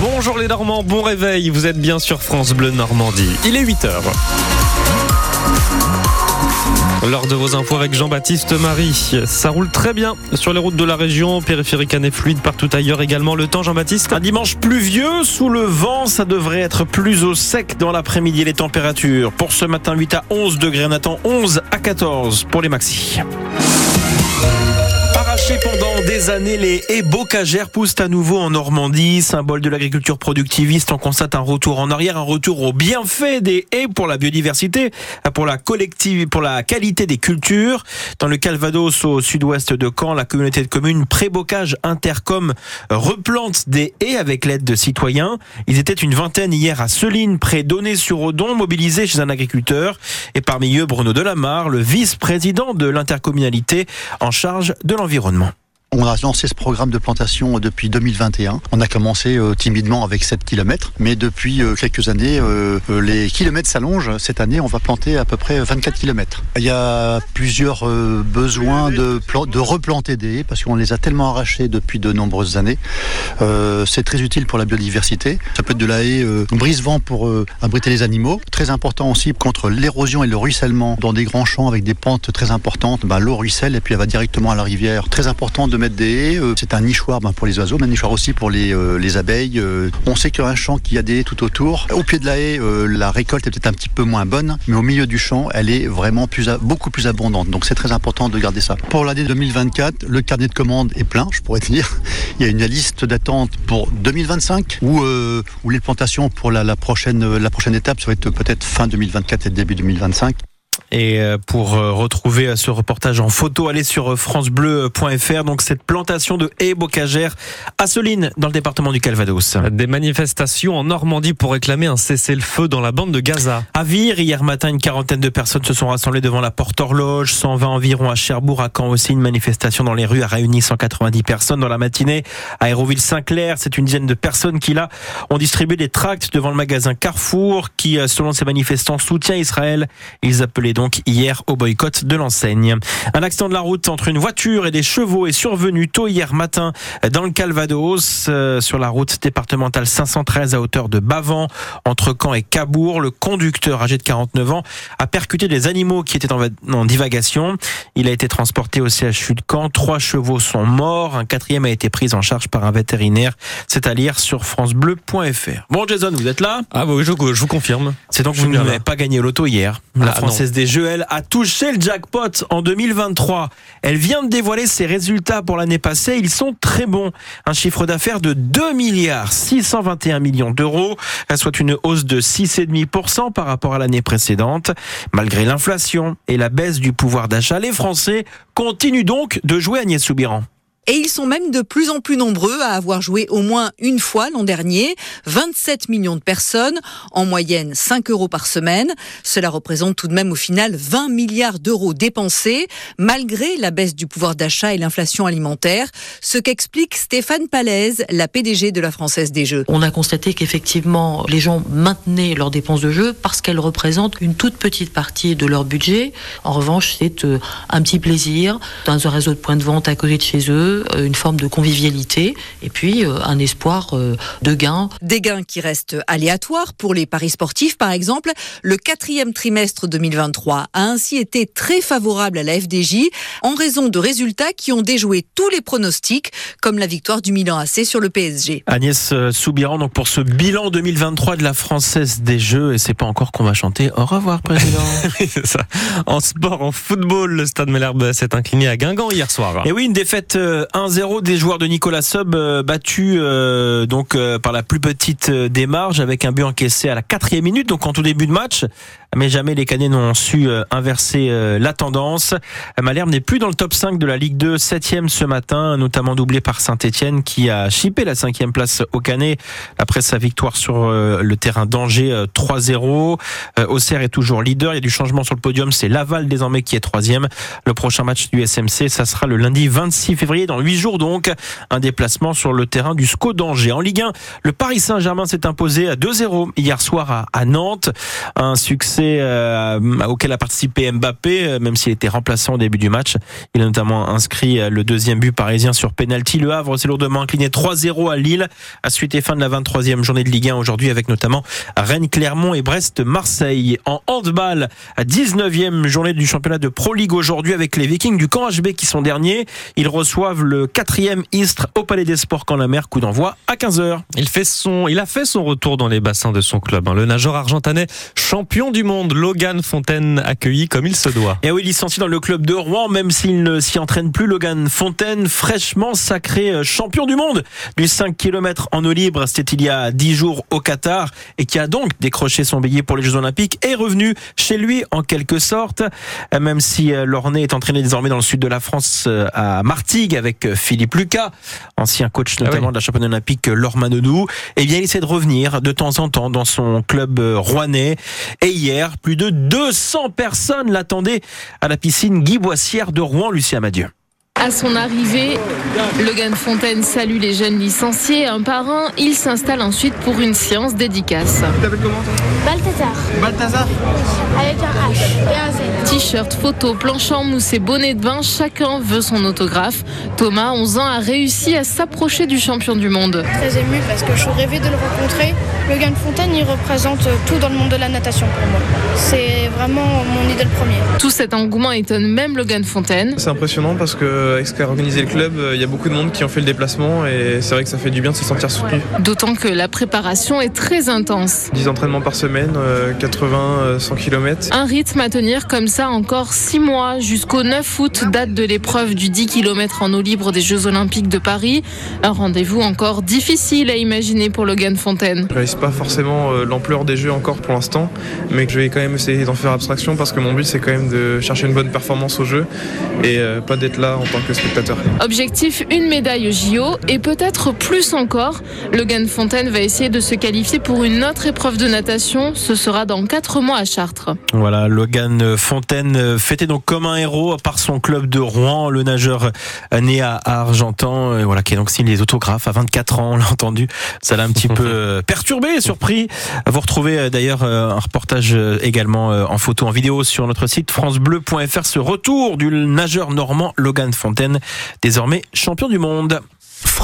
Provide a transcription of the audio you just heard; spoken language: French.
Bonjour les Normands, bon réveil, vous êtes bien sur France Bleu Normandie. Il est 8h. Lors de vos infos avec Jean-Baptiste Marie, ça roule très bien sur les routes de la région, périphérique et fluide partout ailleurs également. Le temps, Jean-Baptiste Un dimanche pluvieux, sous le vent, ça devrait être plus au sec dans l'après-midi. Les températures pour ce matin 8 à 11 degrés, on attend 11 à 14 pour les pendant des années, les haies bocagères poussent à nouveau en Normandie, symbole de l'agriculture productiviste. On constate un retour en arrière, un retour au bienfait des haies pour la biodiversité, pour la collective, pour la qualité des cultures. Dans le Calvados, au sud-ouest de Caen, la communauté de communes Prébocage Intercom replante des haies avec l'aide de citoyens. Ils étaient une vingtaine hier à Seline, près d'Onnay-sur-Odon, mobilisés chez un agriculteur. Et parmi eux, Bruno Delamarre, le vice-président de l'intercommunalité en charge de l'environnement. On a lancé ce programme de plantation depuis 2021. On a commencé euh, timidement avec 7 km, mais depuis euh, quelques années, euh, les kilomètres s'allongent. Cette année, on va planter à peu près 24 km. Il y a plusieurs besoins de, replanter des haies parce qu'on les a tellement arrachés depuis de nombreuses années. C'est très utile pour la biodiversité. Ça peut être de la haie brise-vent pour abriter les animaux. Très important aussi contre l'érosion et le ruissellement dans des grands champs avec des pentes très importantes. Ben, L'eau ruisselle et puis elle va directement à la rivière. Très important de mettre des haies. Euh, c'est un nichoir ben, pour les oiseaux, mais un nichoir aussi pour les, euh, les abeilles. Euh, on sait qu'il y a un champ qui a des haies tout autour. Au pied de la haie, la récolte est peut-être un petit peu moins bonne, mais au milieu du champ, elle est vraiment beaucoup plus abondante. Donc c'est très important de garder ça. Pour l'année 2024, le carnet de commandes est plein, je pourrais te dire. Il y a une liste d'attente pour 2025 ou où les plantations pour la, la, prochaine, la prochaine étape, ça va être peut-être fin 2024 et début 2025. Et euh, pour euh, retrouver euh, ce reportage en photo, allez sur francebleu.fr. Donc cette plantation de haies bocagères à Soline, dans le département du Calvados. Des manifestations en Normandie pour réclamer un cessez-le-feu dans la bande de Gaza. À Vire, hier matin, une quarantaine de personnes se sont rassemblées devant la porte horloge. 120 environ à Cherbourg, à Caen aussi. Une manifestation dans les rues a réuni 190 personnes dans la matinée. À Aéroville-Saint-Clair, c'est une dizaine de personnes qui là ont distribué des tracts devant le magasin Carrefour qui, selon ces manifestants, soutient Israël. Ils appelaient donc hier au boycott de l'enseigne. Un accident de la route entre une voiture et des chevaux est survenu tôt hier matin dans le Calvados, euh, sur la route départementale 513 à hauteur de Bavant, entre Caen et Cabourg. Le conducteur âgé de 49 ans a percuté des animaux qui étaient en, divagation. Il a été transporté au CHU de Caen. Trois chevaux sont morts. Un quatrième a été pris en charge par un vétérinaire. C'est à lire sur francebleu.fr. Bon, Jason, vous êtes là? Ah oui, je, vous confirme. C'est donc que vous n'avez pas gagné l'auto hier. La ah, Française des a touché le jackpot en 2023. Elle vient de dévoiler ses résultats pour l'année passée. Ils sont très bons. Un chiffre d'affaires de 2 milliards 621 millions d'euros, soit une hausse de 6,5% par rapport à l'année précédente. Malgré l'inflation et la baisse du pouvoir d'achat, les Français continuent donc de jouer Agnès Soubiran. Et ils sont même de plus en plus nombreux à avoir joué au moins une fois l'an dernier. 27 millions de personnes, en moyenne 5 euros par semaine. Cela représente tout de même au final 20 milliards d'euros dépensés, malgré la baisse du pouvoir d'achat et l'inflation alimentaire. Ce qu'explique Stéphane Palaise, la PDG de la Française des Jeux. On a constaté qu'effectivement, les gens maintenaient leurs dépenses de jeu parce qu'elles représentent une toute petite partie de leur budget. En revanche, c'est euh, un petit plaisir dans un réseau de points de vente à côté de chez eux euh, une forme de convivialité et puis euh, un espoir euh, de gains. Des gains qui restent aléatoires pour les paris sportifs, par exemple. Le quatrième trimestre 2023 a ainsi été très favorable à la FDJ en raison de résultats qui ont déjoué tous les pronostics, comme la victoire du Milan AC sur le PSG. Agnès Soubiran, donc pour ce bilan 2023 de la Française des Jeux, et c'est pas encore qu'on va chanter au revoir, président. c'est ça. En sport, en football, le Stade Malherbe s'est incliné à Guingamp hier soir. Et oui, une défaite 1-0 des joueurs de Nicolas Sub euh, battus euh, donc euh, par la plus petite marges avec un but encaissé à la quatrième minute donc en tout début de match mais jamais les Canets n'ont su inverser la tendance. Malherbe n'est plus dans le top 5 de la Ligue 2, 7 ce matin, notamment doublé par Saint-Etienne qui a chippé la cinquième place au Canet après sa victoire sur le terrain d'Angers 3-0. Auxerre est toujours leader, il y a du changement sur le podium, c'est Laval désormais qui est troisième. Le prochain match du SMC, ça sera le lundi 26 février dans 8 jours donc. Un déplacement sur le terrain du SCO d'Angers. En Ligue 1, le Paris Saint-Germain s'est imposé à 2-0 hier soir à Nantes. Un succès succès auquel a participé Mbappé, même s'il était remplaçant au début du match. Il a notamment inscrit le deuxième but parisien sur penalty. Le Havre s'est lourdement incliné 3-0 à Lille. À suite et fin de la 23e journée de Ligue 1 aujourd'hui avec notamment Rennes, Clermont et Brest-Marseille. En handball, à 19e journée du championnat de Pro League aujourd'hui avec les Vikings du camp HB qui sont derniers. Ils reçoivent le 4e Istres au Palais des Sports quand la mer coup d'envoi à 15h. Il fait son, il a fait son retour dans les bassins de son club. Hein. Le nageur argentanais champion du monde Logan Fontaine accueilli comme il se doit. Et oui, licencié dans le club de Rouen, même s'il ne s'y entraîne plus, Logan Fontaine, fraîchement sacré euh, champion du monde du 5 km en eau libre, c'était il y a 10 jours au Qatar et qui a donc décroché son billet pour les Jeux Olympiques est revenu chez lui en quelque sorte, euh, même si euh, Lornay est entraîné désormais dans le sud de la France à Martigues avec Philippe Lucas, ancien coach ah notamment de la championne olympique Lormanodou. Eh bien, il essaie de revenir de temps en temps dans son club rouennais. Et hier, plus de 200 personnes l'attendaient à la piscine Guy Boissière de Rouen, Lucien Madieu. À son arrivée, Logan Fontaine salue les jeunes licenciés. Un par un, il s'installe ensuite pour une séance dédicace. Tu t'appelles comment toi Balthazar. Balthazar Avec un H et un Z. T-shirt, photo, planchant, mousse et bonnet de bain, chacun veut son autographe. Thomas, 11 ans, a réussi à s'approcher du champion du monde. Très ému parce que je rêvais de le rencontrer. Logan Fontaine, il représente tout dans le monde de la natation pour moi. C'est vraiment mon idole premier. Tout cet engouement étonne même Logan Fontaine. C'est impressionnant parce que qu'a organisé le club, euh, il y a beaucoup de monde qui ont fait le déplacement et c'est vrai que ça fait du bien de se sentir soutenu. D'autant que la préparation est très intense. 10 entraînements par semaine, 80, 100 km. Un rythme à tenir comme ça encore 6 mois jusqu'au 9 août, date de l'épreuve du 10 km en eau libre des Jeux Olympiques de Paris. Un rendez-vous encore difficile à imaginer pour Logan Fontaine. Je réalise pas forcément euh, l'ampleur des Jeux encore pour l'instant, mais je vais quand même essayer d'en faire abstraction parce que mon but c'est quand même de chercher une bonne performance au jeu et euh, pas d'être là en tant que spectateur. Objectif, une médaille au JO et peut-être plus encore. Logan Fontaine va essayer de se qualifier pour une autre épreuve de natation. Ce sera dans 4 mois à Chartres. Voilà, Logan Fontaine fêté donc comme un héros par son club de Rouen, le nageur né à Argentan, voilà, qui est donc signé les autographes à 24 ans, on l'a entendu. Ça l'a un petit peu perturbé, surpris. Vous retrouvez euh, d'ailleurs euh, un reportage euh, également en photo, en vidéo sur notre site francebleu.fr, ce retour du nageur normand Logan Fontaine désormais champion du monde.